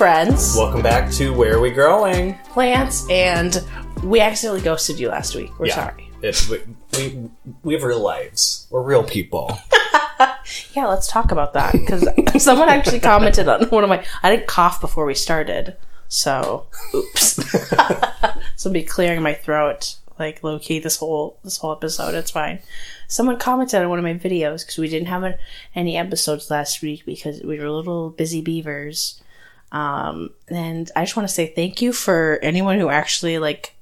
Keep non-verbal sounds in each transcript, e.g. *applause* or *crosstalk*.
friends, Welcome back to Where Are We Growing? plants, and we accidentally ghosted you last week. We're sorry. It's, we, we, we have real lives. We're real people. *laughs* Yeah, let's talk about that because *laughs* someone actually commented on one of my. I didn't cough before we started, so oops. *laughs* so be clearing my throat like low key this whole this whole episode. It's fine. Someone commented on one of my videos because we didn't have a, any episodes last week because we were little busy beavers. Um, and I just want to say thank you for anyone who actually like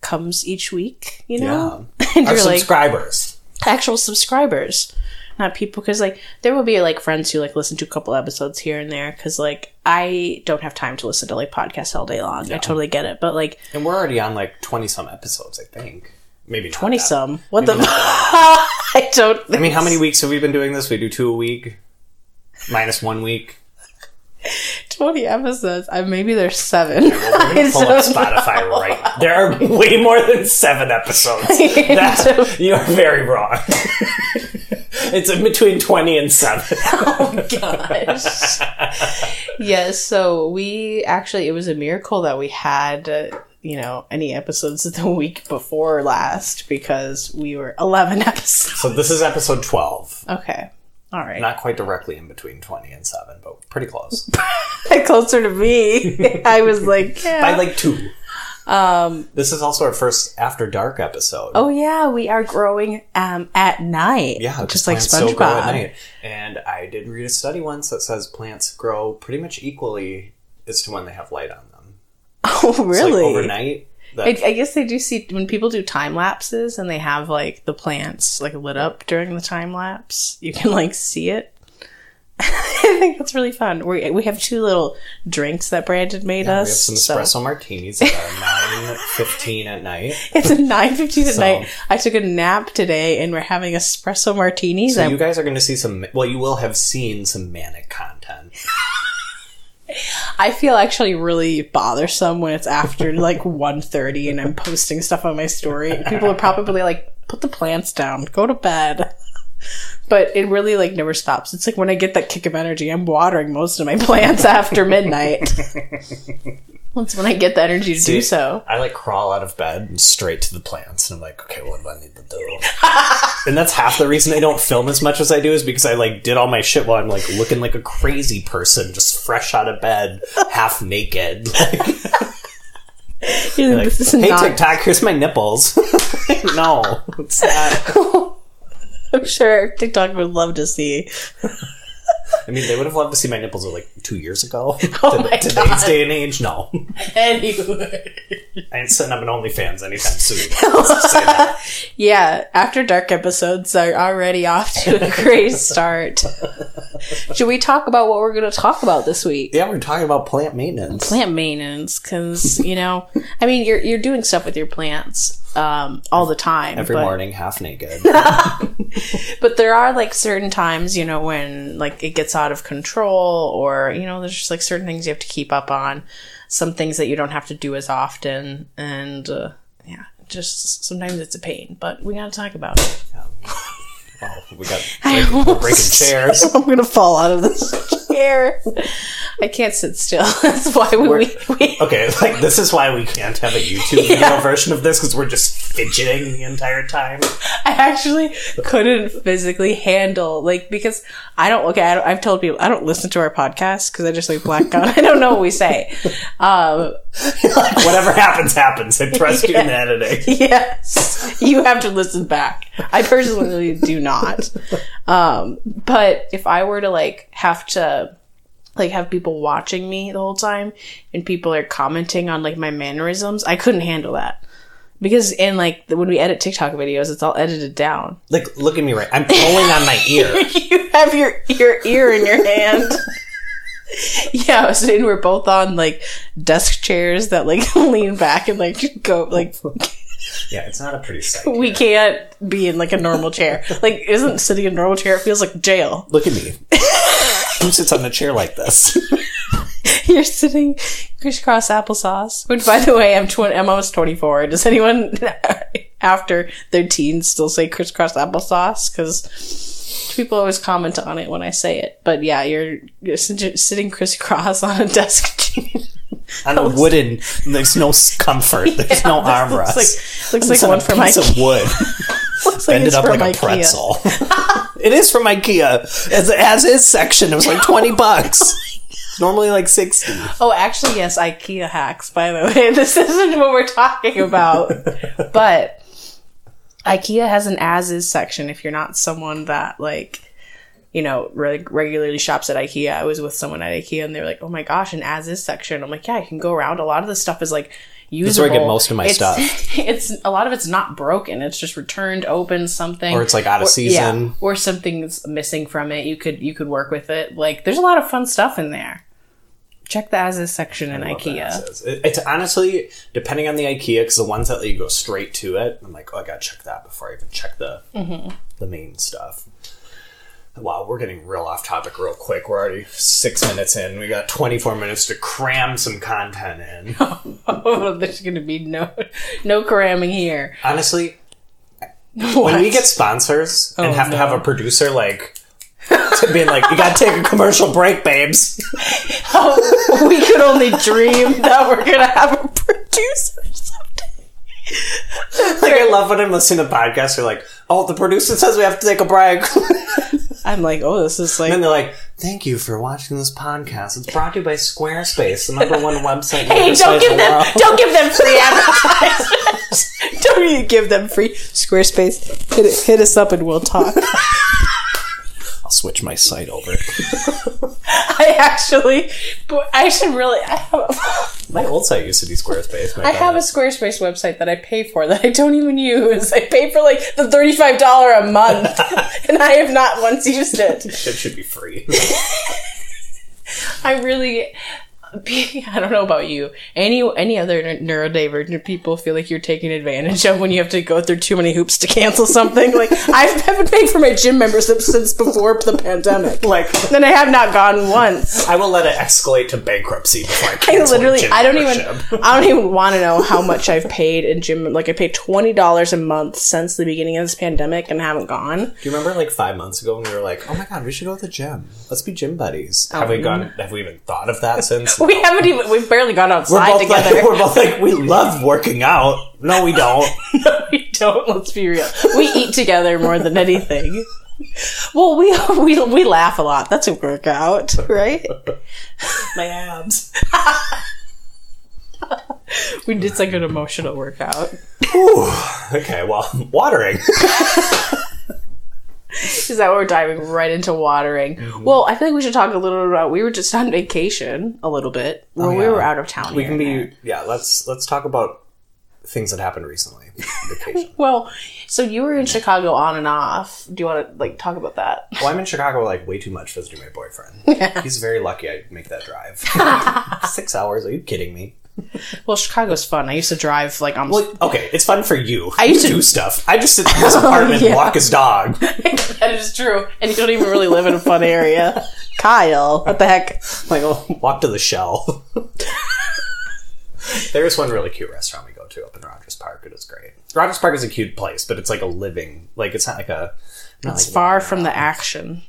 comes each week. You know, *laughs* and Our you're like subscribers. actual subscribers not people because like there will be like friends who like listen to a couple episodes here and there because like i don't have time to listen to like podcasts all day long i totally get it but like and we're already on like 20 some episodes, I think. Maybe 20 some. what the Maybe not *laughs* i don't I mean, how many weeks have we been doing this? We do two a week, minus one week. *laughs* 20 episodes I, maybe there's seven We're gonna *laughs* pull up Spotify *laughs* right. There are way more than seven episodes. *laughs* That, you are very wrong. it's in between 20 and 7. oh gosh yes so we actually it was a miracle that we had uh, you know any episodes the week before last because we were 11 episodes So this is episode 12. okay all right Not quite directly in between 20 and 7, but pretty close. *laughs* closer to me. *laughs* I was like, yeah. By like two. Um, this is also our first After Dark episode. oh yeah, we are growing um at night. Yeah, just like still grow at SpongeBob. night. And I did read a study once that says plants grow pretty much equally as to when they have light on them. *laughs* Oh really? like overnight. I, I guess they do see when people do time lapses and they have like the plants like lit up during the time lapse. You can like see it. *laughs* I think that's really fun. We we have two little drinks that Brandon made us. we have some so- espresso martinis at nine fifteen at night. *laughs* It's a nine fifteen at So- night. I took a nap today and we're having espresso martinis. So I'm- you guys are going to see some. Well, you will have seen some manic content. I feel actually really bothersome when it's after like 1.30 and I'm posting stuff on my story. People are probably like, put the plants down, go to bed. But it really like never stops. It's like when I get that kick of energy, I'm watering most of my plants *laughs* after midnight. *laughs* That's when I get the energy to do so. I like crawl out of bed and straight to the plants, and I'm like, okay, what do I need to do? *laughs* and that's half the reason I don't film as much as I do is because I like did all my shit while I'm like looking like a crazy person, just fresh out of bed, *laughs* half naked. *laughs* You're Like, this is hey not. TikTok, here's my nipples. no, it's not. I'm sure TikTok would love to see. I mean, they would have loved to see my nipples like two years ago. *laughs* Oh *laughs* To- Today's God. day and age, no. *laughs* Anyway. I ain't setting up an OnlyFans anytime soon. Let's just say that. Yeah, after dark episodes are already off to a great start. Should we talk about what we're going to talk about this week? Yeah, we're talking about plant maintenance. Plant maintenance, because you know, I mean, you're you're doing stuff with your plants um, all the time. Every but, morning, half naked. *laughs* but there are like certain times, you know, when like it gets out of control, or you know, there's just like certain things you have to keep up on. Some things that you don't have to do as often, and uh, yeah, just sometimes it's a pain. But we got to talk about it. Wow, we got *laughs* breaking *laughs* chairs. I'm gonna fall out of this I can't sit still. *laughs* That's why we, we, we Okay, like this is why we can't have a YouTube *laughs* video version of this because we're just fidgeting the entire time. I actually couldn't physically handle like because I don't okay. I don't, I've told people I don't listen to our podcast because I just like black out. *laughs* I don't know what we say. Um, like whatever happens, happens. I trust you in Yeah. editing. yes, you have to listen back. I personally do not. Um, but if I were to like have to like have people watching me the whole time and people are commenting on like my mannerisms, I couldn't handle that. Because in like when we edit TikTok videos, it's all edited down. Like, look at me right. I'm pulling on my *laughs* ear. you have your your ear in your hand. *laughs* yeah, so and we're both on like desk chairs that like *laughs* lean back and like go like Yeah, it's not a pretty sight. *laughs* we can't be in like a normal chair. Like isn't sitting in a normal chair it feels like jail. Look at me. *laughs* Who sits on a chair like this? *laughs* You're sitting crisscross applesauce. Which by the way, I'm twenty I'm almost twenty four. Does anyone after their teens still say crisscross applesauce? Because People always comment on it when I say it, but yeah, you're, you're sitting crisscross on a desk. On a wooden, there's no comfort. *laughs* There's no Yeah, this armrest. Looks like, looks like on one a from piece IKEA. of wood. *laughs* looks like it's up from like a IKEA. pretzel. *laughs* it is from IKEA. As as is section, it was like twenty bucks. It's normally like sixty. Oh, actually, yes, IKEA hacks, by the way. This isn't what we're talking about. but IKEA has an as is section if you're not someone that, like, you know, reg- regularly shops at IKEA. I was with someone at IKEA and they were like, oh my gosh, an as is section. I'm like, yeah, I can go around. A lot of the stuff is like, usable. where I get most of my It's- stuff. *laughs* It's a lot of it's not broken. It's just returned, open something, Or it's, like, out of season. Yeah, or something's missing from it. You could you could work with it. Like there's a lot of fun stuff in there. Check the as is section in IKEA. It- It's honestly depending on the IKEA because the ones that let you go straight to it, I'm like, oh, I gotta check that before I even check the Mm-hmm. the main stuff. Wow, we're getting real off topic real quick. We're already six minutes in. We got 24 minutes to cram some content in. *laughs* Oh, there's gonna be no no cramming here. Honestly, when we get sponsors and Oh, have to have a producer like to being like, you gotta take a commercial break, babes. *laughs* Oh, we could only dream that we're gonna have a producer someday. Like I love when I'm listening to podcasts. They're like, "Oh, the producer says we have to take a break," *laughs* I'm like, oh, this is like and they're like, "Thank you for watching this podcast. It's brought to you by Squarespace, the number one website." Hey, don't give them world." don't give them free *laughs* advertisements. *laughs* don't even give them free Squarespace. Hit, hit us up and we'll talk. I'll switch my site over. *laughs* I actually, but I should really. I have, *laughs* My old site used to be Squarespace. I have a Squarespace website that I pay for that I don't even use. I pay for like the thirty five dollar a month, *laughs* and I have not once used it. Shit should be free. I really. *laughs* I don't know about you. Any any other neurodivergent people feel like you're taking advantage of when you have to go through too many hoops to cancel something. Like *laughs* I've been paying for my gym membership since before the pandemic. like, *laughs* Then I have not gone once. I will let it escalate to bankruptcy before I I literally, I don't even. I don't even want to know how much I've paid in gym. Like I paid twenty dollars a month since the beginning of this pandemic and haven't gone. Do you remember like five months ago when we were like, "Oh my god, we should go to the gym. Let's be gym buddies." Oh, have we oh. gone? Have we even thought of that since? We haven't even, we've barely gone We're outside both together. like, we're both like, we love working out. No, we *laughs* don't. no, we don't. Let's be real. We eat together more than anything. Well, we we we laugh a lot. That's a workout, right? My abs. We did like an emotional workout. Ooh, okay, well, watering. *laughs* *laughs* Is that we're diving right into watering? Mm-hmm. Well, I feel like we should talk a little bit about. We were just on vacation a little bit. Well, we Oh, yeah. were out of town. we can be yeah. Let's let's talk about things that happened recently. Vacation. *laughs* Well, so you were in Chicago on and off. Do you want to like talk about that? well, I'm in Chicago like way too much visiting my boyfriend. *laughs* He's very lucky I make that drive. Six hours? Are you kidding me? Well, Chicago's fun. I used to drive like almost. Well, okay, it's fun for you. I used You to- do stuff. I just sit in his *laughs* apartment yeah. and walk his dog. *laughs* that is true, and you don't even really live in a fun area. *laughs* Kyle, what the heck? Like, oh, walk to the shell. There's one really cute restaurant we go to up in Rogers Park. It is great. Rogers Park is a cute place, but it's like a living, like it's not like a. Not It's like far from the action.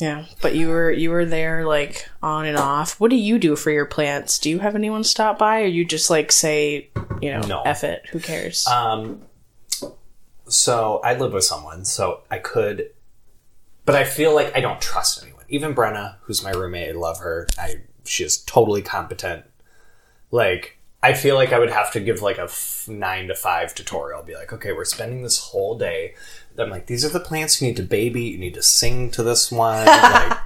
Yeah. But you were you were there like on and off. What do you do for your plants? Do you have anyone stop by, or you just like say, you know, No. F it, who cares? Um. So I live with someone, so I could, but I feel like I don't trust anyone. Even Brenna, who's my roommate, I love her. I she is totally competent. Like I feel like I would have to give like a f- nine to five tutorial. Be like, okay, we're spending this whole day. I'm like, these are the plants you need to baby. You need to sing to this one. *laughs* like,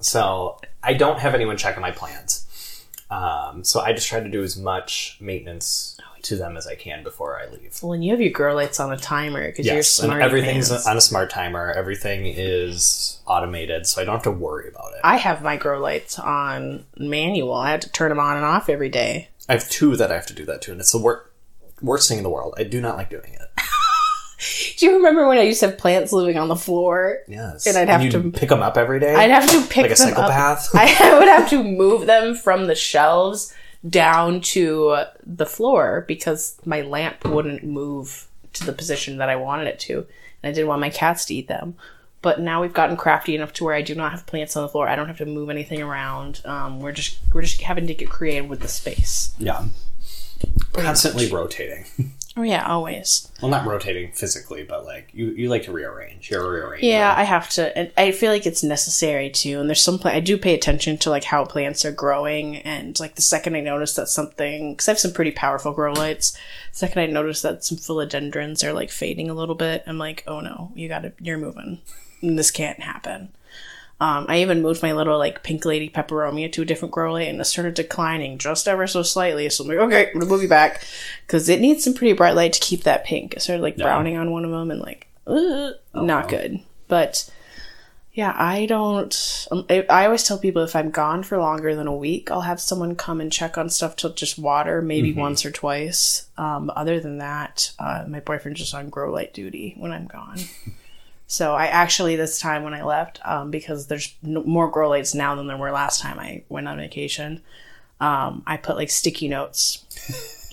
so I don't have anyone checking my plants. Um, so I just try to do as much maintenance to them as I can before I leave. well, and you have your grow lights on a timer because you're Yes, and smart. everything's on a smart timer. Everything is automated, so I don't have to worry about it. I have my grow lights on manual. I have to turn them on and off every day. I have two that I have to do that to, and it's the wor- worst thing in the world. I do not like doing it. *laughs* Do you remember when I used to have plants living on the floor? Yes, And I'd have to- pick them up every day. I'd have to pick like a them up. psychopath. *laughs* I would have to move them from the shelves down to the floor because my lamp wouldn't move to the position that I wanted it to, and I didn't want my cats to eat them. But now we've gotten crafty enough to where I do not have plants on the floor. I don't have to move anything around. Um, we're just we're just having to get creative with the space. Yeah. Constantly rotating. *laughs* Oh yeah, always. Well, not rotating physically, but like you, you like to rearrange. You're a rearranger. Yeah, I have to. And I feel like it's necessary too. And there's some plant I do pay attention to like how plants are growing. And like the second I notice that something, because I have some pretty powerful grow lights. The second I notice that some philodendrons are like fading a little bit, I'm like, oh no, you gotta, you're moving. This can't happen. Um, I even moved my little like pink lady peperomia to a different grow light and it started declining just ever so slightly. So I'm like, okay, I'm gonna move you back because it needs some pretty bright light to keep that pink. It started like browning on one of them and like, uh, not good. But yeah, I don't. Um, I, I always tell people if I'm gone for longer than a week, I'll have someone come and check on stuff to just water, maybe once or twice. Um, other than that, uh, my boyfriend's just on grow light duty when I'm gone. *laughs* So I actually this time when I left, um, because there's no, more grow lights now than there were last time I went on vacation. Um, I put like sticky notes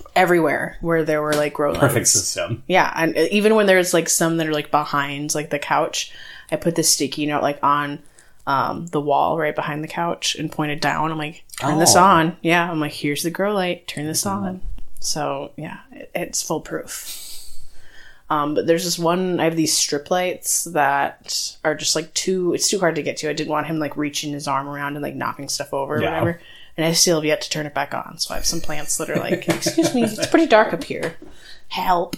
*laughs* everywhere where there were like grow lights. Perfect system. Yeah, and even when there's like some that are like behind like the couch, I put the sticky note like on um, the wall right behind the couch and pointed down. I'm like, turn this Oh. on. Yeah, I'm like, here's the grow light. Turn this on. So yeah, it, it's foolproof. Um, but there's this one. I have these strip lights that are just like too. It's too hard to get to. I didn't want him like reaching his arm around and like knocking stuff over or Yeah. whatever. And I still have yet to turn it back on. So I have some plants that are like, excuse me, it's pretty dark up here. Help.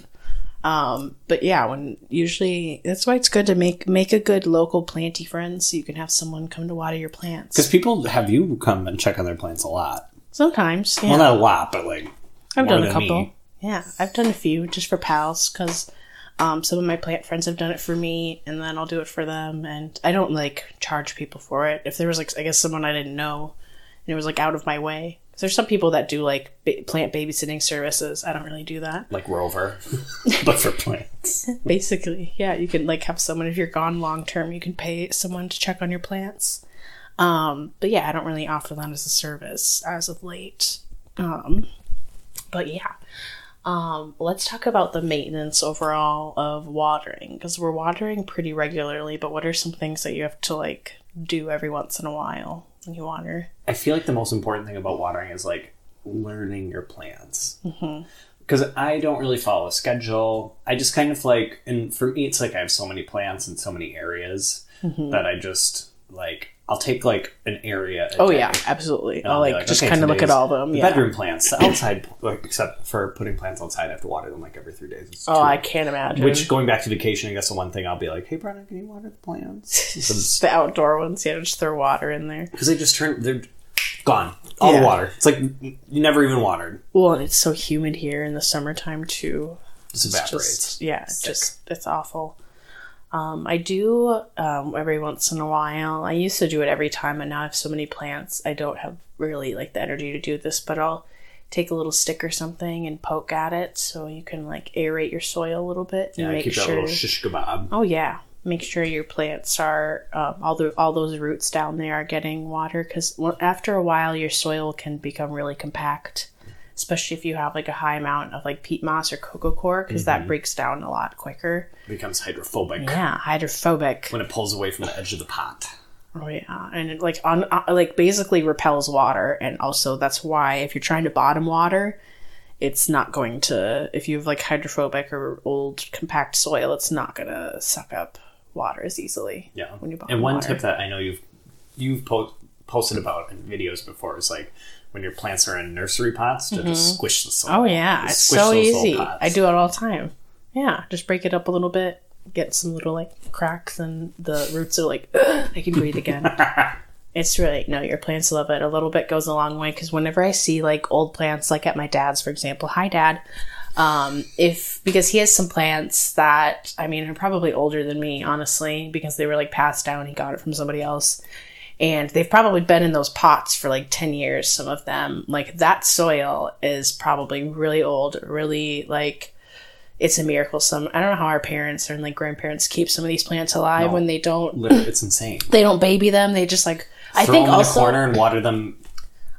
Um, but yeah, when usually that's why it's good to make make a good local planty friend so you can have someone come to water your plants. Because people have you come and check on their plants a lot. Sometimes, yeah. Well, not a lot, but like I've done a couple. me. Yeah, I've done a few just for pals because um, some of my plant friends have done it for me, and then I'll do it for them. And I don't like charge people for it. If there was like, I guess someone I didn't know, and it was like out of my way. There's some people that do like ba- plant babysitting services. I don't really do that. like Rover, *laughs* but for plants. *laughs* Basically, yeah, you can like have someone if you're gone long term, you can pay someone to check on your plants. Um, but yeah, I don't really offer that as a service as of late. Um, but yeah, um, let's talk about the maintenance overall of watering because we're watering pretty regularly. But what are some things that you have to like do every once in a while when you water? I feel like the most important thing about watering is like learning your plants. Mm-hmm. Because I don't really follow a schedule. I just kind of like, and for me, it's like I have so many plants in so many areas Mm-hmm. that I just like. I'll take like an area. Oh day, yeah, absolutely. and I'll be like, just okay, kind of look at all of them. The Yeah. bedroom plants, the outside, like, except for putting plants outside, I have to water them like every three days. Oh, I can't imagine. Which going back to vacation, I guess the one thing I'll be like, "Hey, Brennan, can you water the plants?" *laughs* The outdoor ones, yeah, just throw water in there. Because they just turn, they're gone. All Yeah. the water. It's like you never even watered. Well, and it's so humid here in the summertime too. Just evaporates. just yeah, it's just it's awful. Um, I do um, every once in a while. I used to do it every time, and now I have so many plants. I don't have really like the energy to do this, but I'll take a little stick or something and poke at it so you can like aerate your soil a little bit and yeah, make keep that sure. little shish kebab. Oh yeah, make sure your plants are um, all the all those roots down there are getting water because after a while your soil can become really compact, especially if you have like a high amount of like peat moss or coco coir because that breaks down a lot quicker. becomes hydrophobic Yeah, hydrophobic. when it pulls away from the edge of the pot. Oh yeah, and it like on uh, like basically repels water, and also that's why if you're trying to bottom water, it's not going to. If you have like hydrophobic or old compact soil, it's not gonna suck up water as easily. Yeah. when you bottom and one water. tip that I know you've you've po- posted about in videos before is like when your plants are in nursery pots to just squish the soil. Oh yeah, it's so easy. I do it all the time. Yeah, just break it up a little bit, get some little like cracks, and the roots are like, "Ugh, I can breathe again. *laughs* it's really no, your plants love it. A little bit goes a long way because whenever I see like old plants, like at my dad's, for example, hi dad. Um, if because he has some plants that I mean are probably older than me, honestly, because they were like passed down. He got it from somebody else and they've probably been in those pots for like 10 years some of them like that soil is probably really old really like it's a miracle some i don't know how our parents and like grandparents keep some of these plants alive No. when they don't it's insane. they don't baby them they just like i think them in also a corner and water them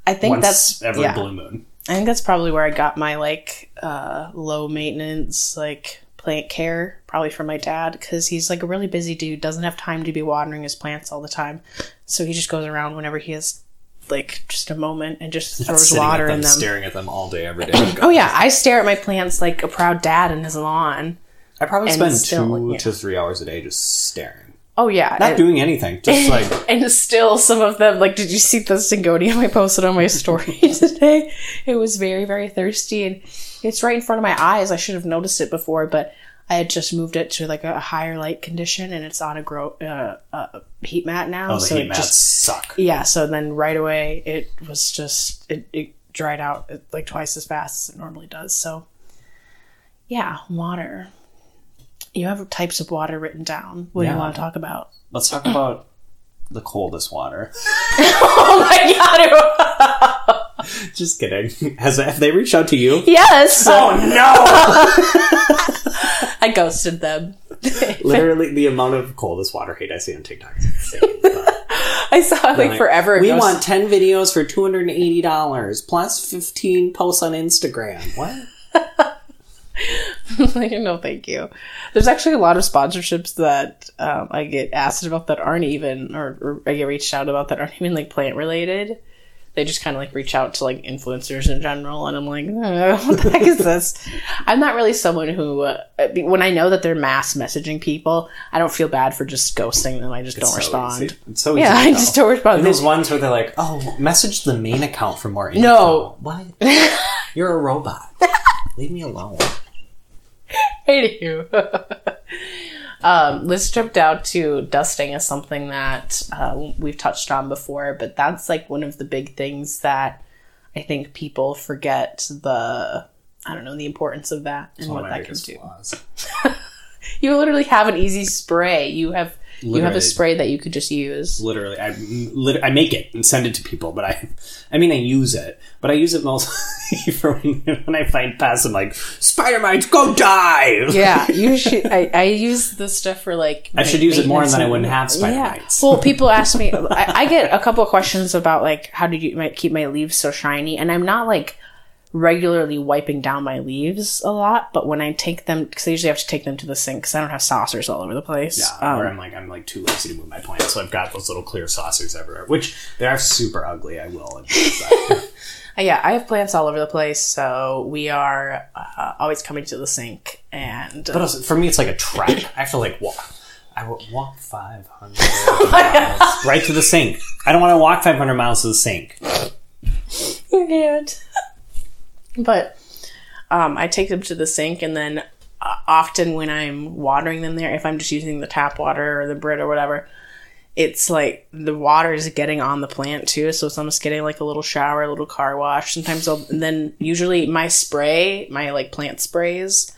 i think once that's every yeah blue moon. i think that's probably where i got my like uh low maintenance like plant care, probably from my dad, because he's like a really busy dude, doesn't have time to be watering his plants all the time. So he just goes around whenever he has like just a moment and just throws water them, in them. staring at them all day, every day. Oh yeah, I stare at my plants like a proud dad in his lawn. I probably spend two to three hours a day just staring, Oh yeah, not and, doing anything, just *laughs* like and still some of them like did you see the syngonium I posted on my story *laughs* today? It was very very thirsty and it's right in front of my eyes. I should have noticed it before, but I had just moved it to like a higher light condition and it's on a grow uh, uh, heat mat now. oh, the so heat it mats just suck. yeah. So then right away it was just it, it dried out like twice as fast as it normally does. So yeah, water. You have types of water written down. What do Yeah. you want to talk about? Let's talk about the coldest water. *laughs* *laughs* Oh my god! *laughs* Just kidding. Has have they reached out to you? yes, Oh no! I ghosted them. Literally, the amount of coldest water hate I see on TikTok is insane. I saw it like, like, forever. we ago. want ten videos for two hundred and eighty dollars plus fifteen posts on Instagram. What? *laughs* like, no, thank you. There's actually a lot of sponsorships that um, I get asked about that aren't even, or, or I get reached out about that aren't *laughs* even like plant related. They just kind of like reach out to like influencers in general, and I'm like, *laughs* what the heck is this? I'm not really someone who, uh, when I know that they're mass messaging people, I don't feel bad for just ghosting them. I just don't so respond. easy. It's so easy. Yeah, I just don't respond. And those ones where they're like, "Oh, message the main account for more info." No. what? You're a robot. Leave me alone. *laughs* you. *laughs* um, let's jump down to dusting is something that uh, we've touched on before, but that's like one of the big things that I think people forget the I don't know the importance of that and One what that can do. *laughs* You literally have an easy spray. You have you have a spray that you could just use. Literally, I lit- I make it and send it to people, but I, I mean, I use it, but I use it mostly *laughs* for when, when I find pests. I'm like, spider mites, go die. Yeah, *laughs* you should. I, I use this stuff for like. I should use it more, and then I wouldn't have spider yeah. mites. Well, people ask me. I, I get a couple of questions about like how do you keep my leaves so shiny, and I'm not like regularly wiping down my leaves a lot. But when I take them, because I usually have to take them to the sink because I don't have saucers all over the place. Yeah, Um, or I'm like I'm like too lazy to move my plants, so I've got those little clear saucers everywhere, which they are super ugly. I will admit that. *laughs* Uh, yeah, I have plants all over the place, so we are uh, always coming to the sink. And but also, for me, it's like a trap. I have to like walk. I will walk 500 *laughs* miles right to the sink. I don't want to walk 500 miles to the sink. You can't. But um, I take them to the sink, and then uh, often when I'm watering them there, if I'm just using the tap water or the Brita or whatever, it's like the water is getting on the plant too. So it's almost getting like a little shower, a little car wash. Sometimes I'll, and then usually my spray, my like plant sprays,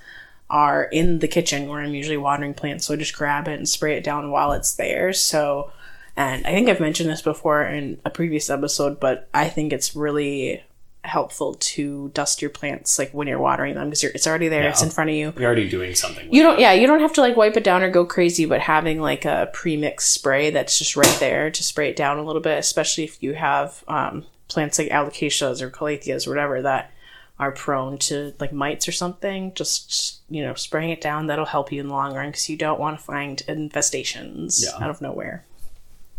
are in the kitchen where I'm usually watering plants. So I just grab it and spray it down while it's there. So, and I think I've mentioned this before in a previous episode, but I think it's really helpful to dust your plants like when you're watering them because it's already there, it's in front of you. You're already doing something. You don't, yeah, you don't have to like wipe it down or go crazy, but having like a pre-mixed spray that's just right there to spray it down a little bit, especially if you have um, plants like alocasias or calatheas or whatever that are prone to like mites or something. Just you know, spraying it down that'll help you in the long run because you don't want to find infestations Yeah. out of nowhere.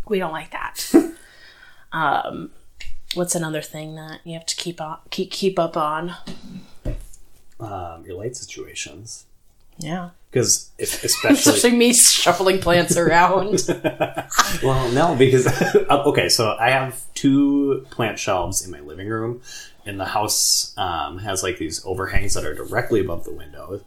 We don't like that. *laughs* um, what's another thing that you have to keep on keep keep up on? um, your light situations Yeah, because *laughs* especially especially me shuffling plants around. *laughs* well no because uh, *laughs* okay so i have two plant shelves in my living room and the house um, has like these overhangs that are directly above the window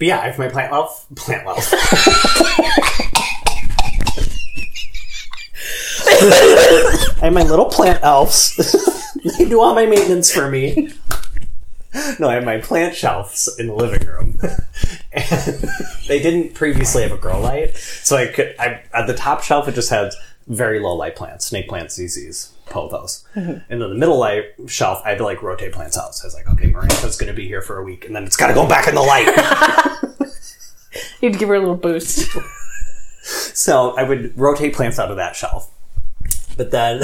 yeah i have my plant elf *laughs* plant elf I have my little plant elves. *laughs* they do all my maintenance for me. No, I have my plant shelves in the living room. and *laughs* they didn't previously have a grow light, so I could. I at the top shelf it just had very low light plants, snake plants, ZZs, pothos. *laughs* And then the middle light shelf, I had to like rotate plants out. So I was like, okay, Marinka's going to be here for a week, and then it's got to go back in the light. *laughs* You'd give her a little boost. *laughs* so I would rotate plants out of that shelf. But then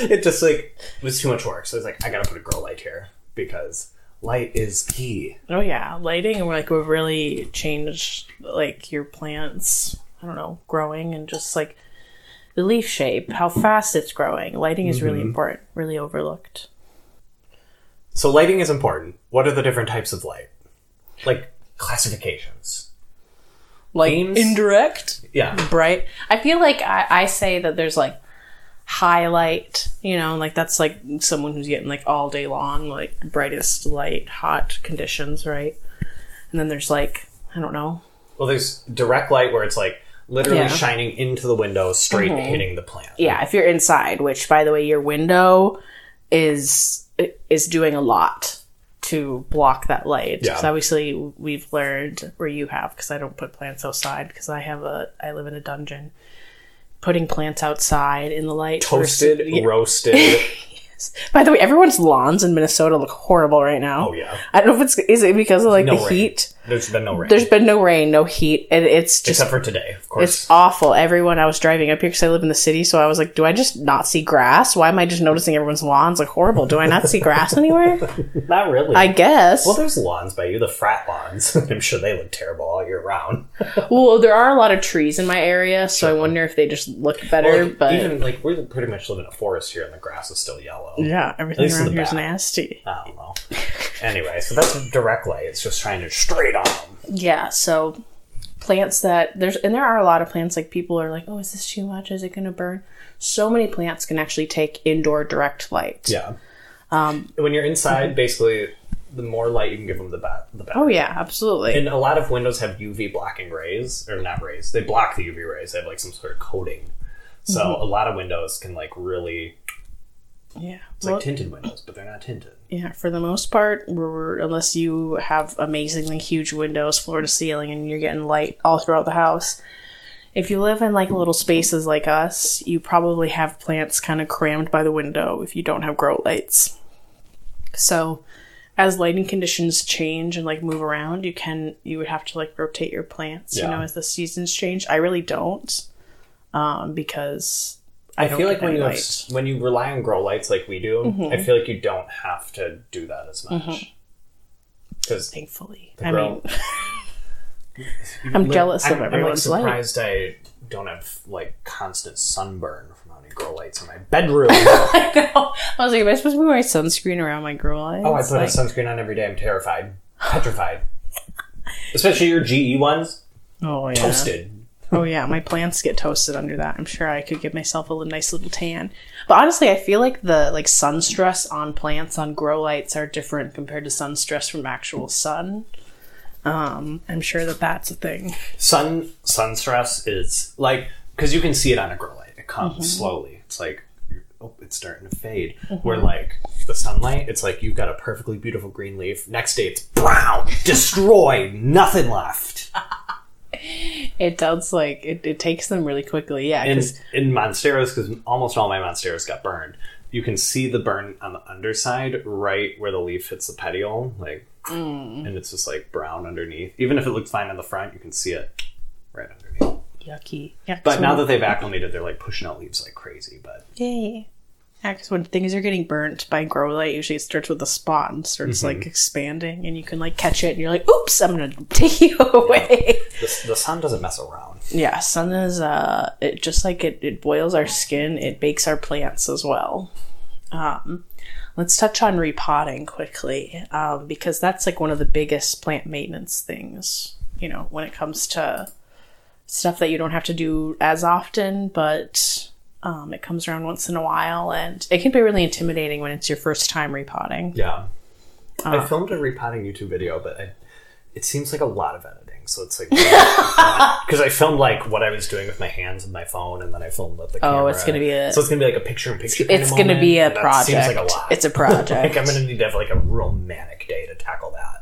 it just like was too much work. So I was like, I gotta put a grow light here because light is key. Oh yeah, lighting like will really change like your plants. I don't know, growing and just like the leaf shape, how fast it's growing. Lighting is really mm-hmm. important, really overlooked. So lighting is important. What are the different types of light? Like classifications. Like Beams? indirect, Yeah. bright. I feel like I, I say that there's like highlight, you know, like that's like someone who's getting like all day long, like brightest light, hot conditions, right? And then there's like, I don't know. Well, there's direct light where it's like literally Yeah. Mm-hmm. shining into the window, straight hitting the plant. Yeah, if you're inside, which by the way, your window is is doing a lot to block that light. Yeah. Obviously we've learned, or you have, because I don't put plants outside because I have a I live in a dungeon. Putting plants outside in the light, Toasted, versus- Yeah. roasted. *laughs* By the way, everyone's lawns in Minnesota look horrible right now. Oh yeah. I don't know if it's is it because of like No the rain. heat. There's been no rain. There's been no rain, no heat, and it's just Except for today, of course. It's awful. Everyone, I was driving up here because I live in the city, so I was like, do I just not see grass? Why am I just noticing everyone's lawns like horrible? Do I not see grass *laughs* anywhere? Not really. I guess. well, there's lawns by you, the frat lawns. *laughs* I'm sure they look terrible all year round. *laughs* Well, there are a lot of trees in my area, so I wonder if they just look better. Like, but even like we pretty much live in a forest here, and the grass is still yellow. yeah, everything around here is nasty. I don't know. anyway, so that's direct light. It's just trying to straight on them. Yeah, so plants that there's and there are a lot of plants like people are like, oh, is this too much? Is it going to burn? So many plants can actually take indoor direct light. Yeah. Um, when you're inside, basically, the more light you can give them, the, ba- the better. Oh yeah, absolutely. And a lot of windows have UV blocking rays, or not rays. They block the UV rays. They have like some sort of coating. So Mm-hmm. a lot of windows can like really. Yeah. It's Well- like tinted windows, but they're not tinted. Yeah, for the most part, we're, unless you have amazingly huge windows, floor to ceiling, and you're getting light all throughout the house. If you live in like little spaces like us, you probably have plants kind of crammed by the window if you don't have grow lights. So, as lighting conditions change and like move around, you can you would have to like rotate your plants, you know, as the seasons change. I really don't, um, because I, I feel like when you have, when you rely on grow lights like we do, Mm-hmm. I feel like you don't have to do that as much. Because thankfully, The I grow- mean, *laughs* I'm jealous of everyone's light. I'm like light. surprised I don't have like constant sunburn from having grow lights in my bedroom. *laughs* I know. I was like, am I supposed to be wearing sunscreen around my grow lights? oh, I put like, a sunscreen on every day. I'm terrified, petrified. Especially your GE ones, oh yeah. toasted. Oh yeah, my plants get toasted under that. I'm sure I could give myself a nice little tan. But honestly, I feel like the like sun stress on plants on grow lights are different compared to sun stress from actual sun. Um, I'm sure that that's a thing. Sun sun stress is like because you can see it on a grow light. It comes Mm-hmm. slowly. It's like oh, it's starting to fade. Where like the sunlight, it's like you've got a perfectly beautiful green leaf. Next day, it's brown, *laughs* destroyed, nothing left. *laughs* It does like it, it takes them really quickly. Yeah, in in monsteras because almost all my monsteras got burned. You can see the burn on the underside, right where the leaf hits the petiole, like, Mm. and it's just like brown underneath. Even if it looked fine on the front, you can see it right underneath. yucky. Yeah, But now that they've acclimated, they're like pushing out leaves like crazy. But Yay. Yeah, because when things are getting burnt by grow light, usually it starts with a spot and starts Mm-hmm. like expanding, and you can like catch it, and you're like, "Oops, I'm gonna *laughs* take you away." the, the sun doesn't mess around. Yeah, sun is uh, it just like it, it boils our skin, it bakes our plants as well. Um, let's touch on repotting quickly, um, because that's like one of the biggest plant maintenance things. You know, when it comes to stuff that you don't have to do as often, but um, it comes around once in a while, and it can be really intimidating when it's your first time repotting. Yeah. Uh. I filmed a repotting YouTube video, but I, it seems like a lot of editing. So it's like *laughs* because I filmed like what I was doing with my hands and my phone, and then I filmed with the camera. Oh, it's gonna be a- so it's gonna be like a picture in picture. It's gonna be a project. Seems like a lot. It's a *laughs* project. like I'm gonna need to have like a real manic day to tackle that.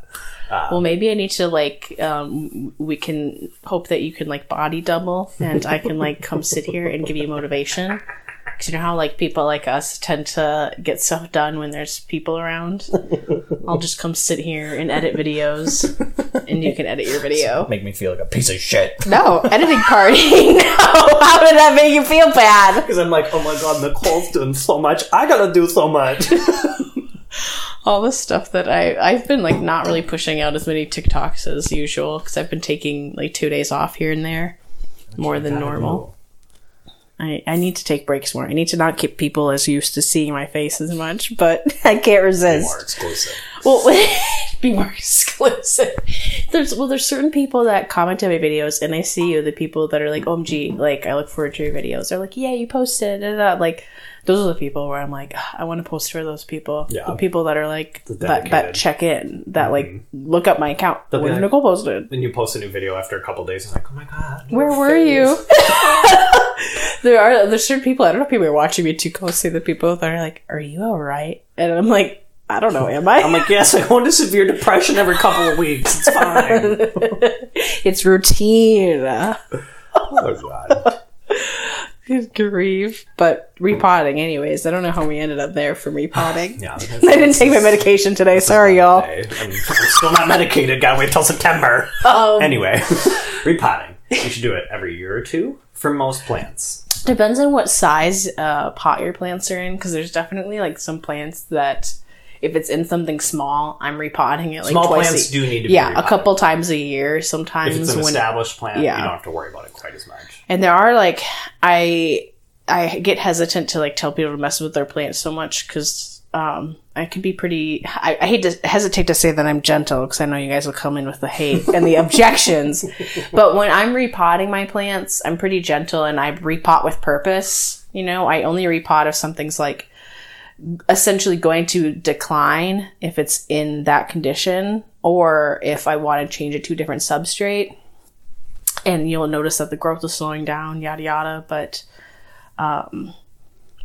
Well, maybe I need to like um, we can hope that you can like body double, and I can like come sit here and give you motivation. Because you know how like people like us tend to get stuff done when there's people around. I'll just come sit here and edit videos, and you can edit your video. *laughs* Make me feel like a piece of shit. No editing party. *laughs* no, how did that make you feel bad? *laughs* Because I'm like, oh my god, Nicole's doing so much. I gotta do so much. *laughs* all the stuff that I I've been like not really pushing out as many TikToks as usual because I've been taking like two days off here and there, more than normal. I I need to take breaks more. I need to not keep people as used to seeing my face as much, but *laughs* I can't resist. More exclusive. Well, *laughs* be more exclusive. There's well, there's certain people that comment on my videos, and I see you. The people that are like, oh, "OMG!" Like I look forward to your videos. They're like, "Yeah, you posted." Da. Like those are the people where I'm like, "Ah, I want to post for those people. Yeah. The people that are like that, that. Mm-hmm. check in, that like look up my account. be What like- Nicole posted? Then you post a new video after a couple days. It's like, oh my god. Where were face. you? *laughs* *laughs* there are there's certain people. I don't know if people are watching me too closely. The people that are like, "Are you all right?" And I'm like, I don't know. Am I? I'm like, yes, I go into severe depression every couple of weeks. It's fine. *laughs* it's routine. oh god. Good *laughs* grief. But repotting, anyways. I don't know how we ended up there from repotting. *sighs* Yeah. *laughs* I didn't take my medication today. Sorry, y'all. I'm, I'm still not medicated. Gotta wait till September. *laughs* Um, Anyway, repotting. You should do it every year or two for most plants. depends on what size uh, pot your plants are in, because there's definitely like some plants that, if it's in something small, I'm repotting it like Small twice. plants a, do need to be yeah, a couple times a year. Sometimes If it's an when established plant, yeah. you don't have to worry about it quite as much. And there are like I I get hesitant to like tell people to mess with their plants so much because um, I can be pretty. I, I hate to hesitate to say that I'm gentle because I know you guys will come in with the hate and the *laughs* objections. But when I'm repotting my plants, I'm pretty gentle and I repot with purpose. You know, I only repot if something's like essentially going to decline if it's in that condition or if I want to change it to a different substrate and you'll notice that the growth is slowing down, yada yada. But um,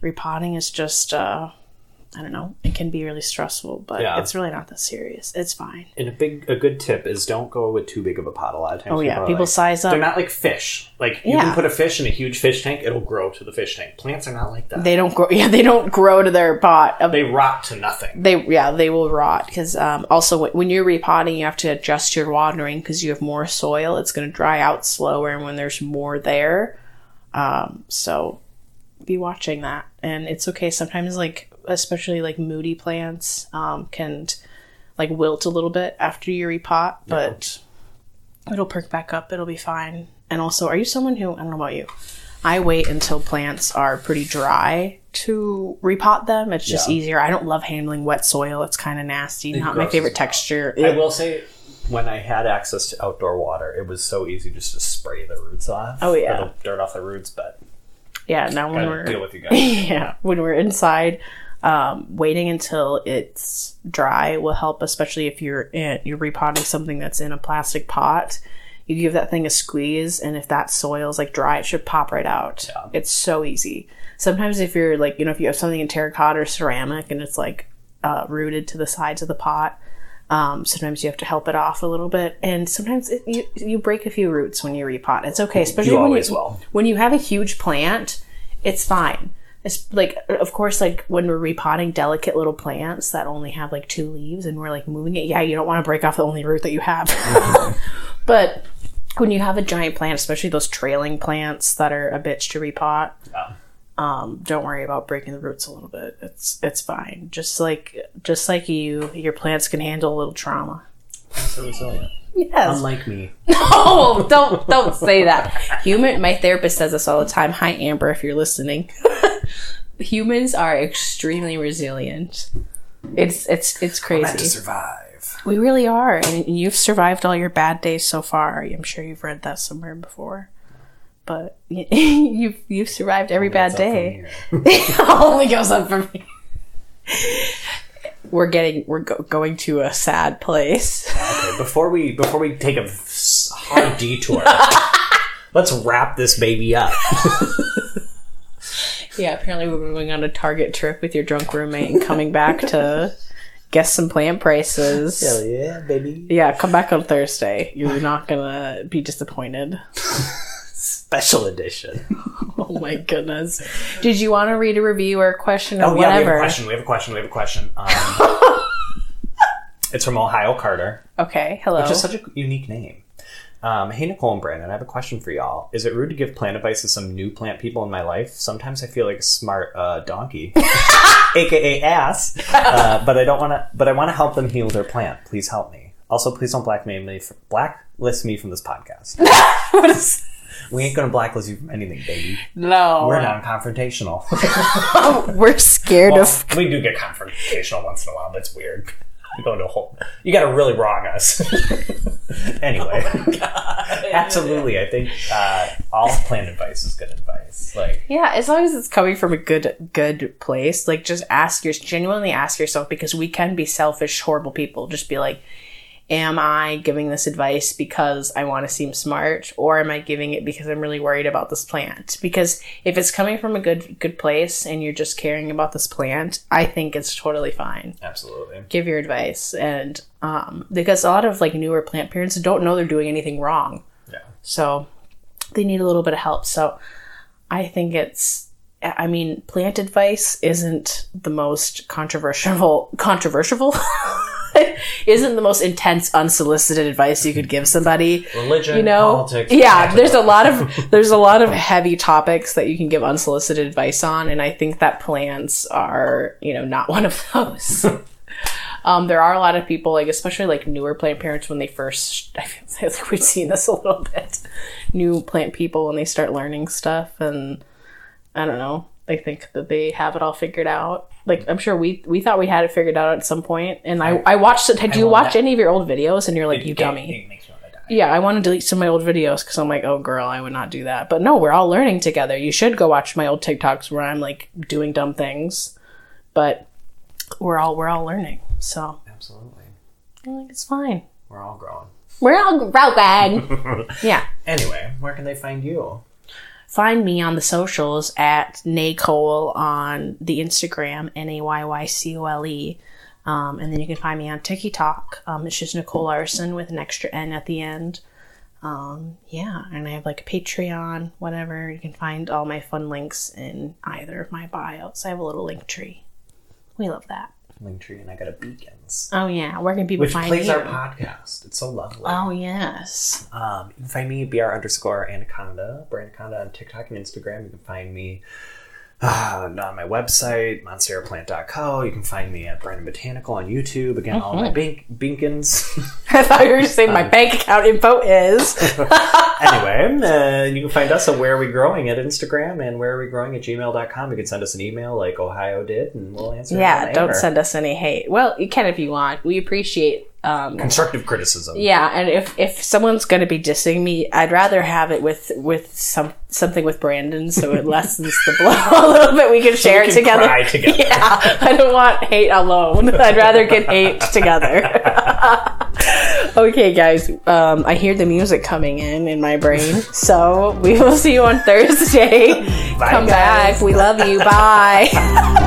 repotting is just, uh, I don't know, it can be really stressful, but Yeah. it's really not that serious. It's fine. And a big, a good tip is don't go with too big of a pot. A lot of times, Oh yeah, are people like- size up. They're not like fish. Like you Yeah. can put a fish in a huge fish tank; it'll grow to the fish tank. Plants are not like that. they don't grow. *laughs* Yeah, they don't grow to their pot. Of, They rot to nothing. they yeah they will rot because um, also when- when you're repotting you have to adjust your watering because you have more soil it's going to dry out slower and when there's more there um, so be watching that and it's okay sometimes like especially like moody plants um, can like wilt a little bit after you repot but it'll perk back up it'll be fine and also are you someone who i don't know about you i wait until plants are pretty dry to repot them it's just Yeah. easier i don't love handling wet soil it's kind of nasty not my favorite texture I will say, when I had access to outdoor water, it was so easy just to spray the roots off. Oh, yeah. dirt off the roots. But yeah now when we're deal with you *laughs* guys. yeah, when we're inside, um, waiting until it's dry will help, especially if you're in, you're repotting something that's in a plastic pot. You give that thing a squeeze, and if that soil's like dry, it should pop right out. Yeah. It's so easy. Sometimes if you're like, you know, if you have something in terracotta or ceramic and it's like uh, rooted to the sides of the pot, um, sometimes you have to help it off a little bit, and sometimes it, you you break a few roots when you repot. It's okay, especially when always you will. when you have a huge plant. It's fine. It's like, of course, like when we're repotting delicate little plants that only have like two leaves, and we're like moving it. Yeah, you don't want to break off the only root that you have. *laughs* but when you have a giant plant, especially those trailing plants that are a bitch to repot, um, don't worry about breaking the roots a little bit. It's it's fine. Just like just like you, your plants can handle a little trauma. So resilient. Yes. Unlike me. *laughs* No, don't don't say that. Human. My therapist says this all the time. Hi, Amber, if you're listening. *laughs* Humans are extremely resilient. It's it's it's crazy. to survive. We really are, and you've survived all your bad days so far. I'm sure you've read that somewhere before. But *laughs* you've you've survived every bad up from day. Only goes up for me. We're getting we're go- going to a sad place. Okay, before we before we take a hard *laughs* detour, let's wrap this baby up. *laughs* Yeah, apparently we're going on a Target trip with your drunk roommate and coming back to guess some plant prices. Hell yeah, baby. Yeah, come back on Thursday. You're not gonna be disappointed. *laughs* Special edition. *laughs* Oh my goodness. Did you want to read a review or a question or Oh yeah, we have a question. We have a question. We have a question. *laughs* Um, it's from Ohio Carter, okay, hello. which is such a unique name. Um, hey Nicole and Brandon, I have a question for y'all. Is it rude to give plant advice to some new plant people in my life? Sometimes I feel like a smart uh, donkey, *laughs* aka ass, uh, but I don't want to. But I want to help them heal their plant. Please help me. Also, please don't blackmail me. For, blacklist me from this podcast. What is- we ain't gonna blacklist you from anything, baby. no. We're non-confrontational. *laughs* We're scared Well, of. *laughs* we do get confrontational once in a while, but it's weird. You go into a whole. You got to really wrong us. *laughs* anyway, absolutely. I think uh, all planned advice is good advice. Like, Yeah, as long as it's coming from a good good place, like just ask your genuinely ask yourself because we can be selfish, horrible people. Just be like, am I giving this advice because I want to seem smart, or am I giving it because I'm really worried about this plant? Because if it's coming from a good good place and you're just caring about this plant, I think it's totally fine. absolutely. Give your advice, and um, because a lot of like newer plant parents don't know they're doing anything wrong. Yeah. So they need a little bit of help. So I think it's I mean, plant advice isn't the most controversial controversial *laughs* *laughs* isn't the most intense unsolicited advice you could give somebody. Religion, You know, politics. yeah, there's a lot of there's a lot of heavy topics that you can give unsolicited advice on, and I think that plants are, you know, not one of those. *laughs* Um, there are a lot of people, like especially like newer plant parents when they first. *laughs* I feel like we've seen this a little bit. New plant people when they start learning stuff, and I don't know. They think that they have it all figured out. Like I'm sure we we thought we had it figured out at some point. And I I watched it. Did you watch not- any of your old videos? And you're like, you It- dummy. It makes me want to die. Yeah, I want to delete some of my old videos because I'm like, oh girl, I would not do that. But no, we're all learning together. You should go watch my old TikToks where I'm like doing dumb things, but we're all we're all learning. So Absolutely. I think it's fine. We're all growing. We're all growing. *laughs* yeah. Anyway, where can they find you? Find me on the socials at Naycole on the Instagram, N A Y Y C O L E. Um, and then you can find me on TikTok. Um, it's just Nicole Larson with an extra N at the end. Um, yeah, and I have like a Patreon, whatever. You can find all my fun links in either of my bios. I have a little link tree. We love that. Linktree, and I got a beacons, Oh yeah, where can people which find plays you? our podcast. It's so lovely. oh yes. Um, you can find me br underscore anaconda, Branaconda on TikTok and Instagram. You can find me uh, on my website, monsterplant.co. You can find me at Brandon Botanical on YouTube. Again, all my bink- beacons. *laughs* I thought you were saying my *laughs* bank account info is. *laughs* anyway, uh, you can find us at Where Are We Growing at Instagram and Where Are We Growing at gmail.com. You can send us an email like Ohio did, and we'll answer. Yeah, don't send us any hate. Well, you can if you want. We appreciate. Um, constructive criticism. yeah, and if if someone's going to be dissing me, I'd rather have it with with some something with Brandon, so it *laughs* lessens the blow *laughs* a little bit. We can share we it together. together. *laughs* Yeah, I don't want hate alone. I'd rather get hate together. okay, guys. Um, I hear the music coming in in my brain, so we will see you on Thursday. Bye, Come guys. back. We love you. Bye.